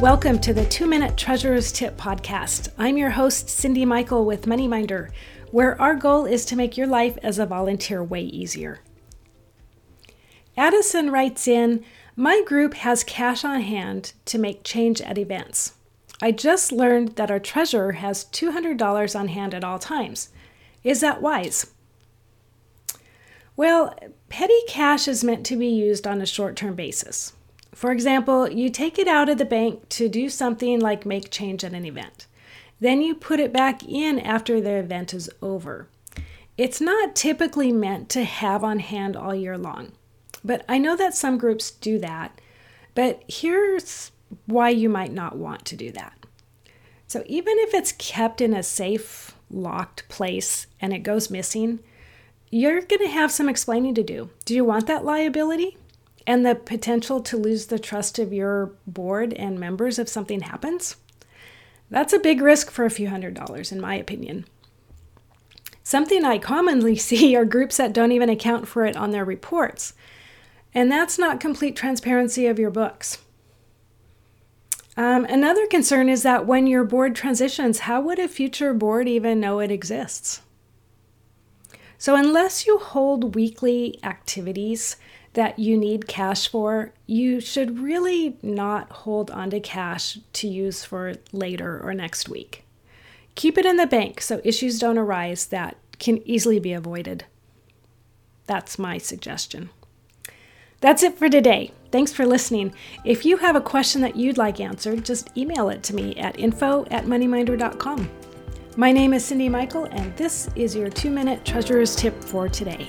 Welcome to the Two Minute Treasurer's Tip podcast. I'm your host, Cyndi Michael with MoneyMinder, where our goal is to make your life as a volunteer way easier. Addison writes in My group has cash on hand to make change at events. I just learned that our treasurer has $200 on hand at all times. Is that wise? Well, petty cash is meant to be used on a short term basis. For example, you take it out of the bank to do something like make change at an event. Then you put it back in after the event is over. It's not typically meant to have on hand all year long, but I know that some groups do that. But here's why you might not want to do that. So, even if it's kept in a safe, locked place and it goes missing, you're going to have some explaining to do. Do you want that liability? And the potential to lose the trust of your board and members if something happens, that's a big risk for a few hundred dollars, in my opinion. Something I commonly see are groups that don't even account for it on their reports, and that's not complete transparency of your books. Um, another concern is that when your board transitions, how would a future board even know it exists? So, unless you hold weekly activities that you need cash for, you should really not hold onto cash to use for later or next week. Keep it in the bank so issues don't arise that can easily be avoided. That's my suggestion. That's it for today. Thanks for listening. If you have a question that you'd like answered, just email it to me at info at moneyminder.com. My name is Cyndi Michael, and this is your two minute treasurer's tip for today.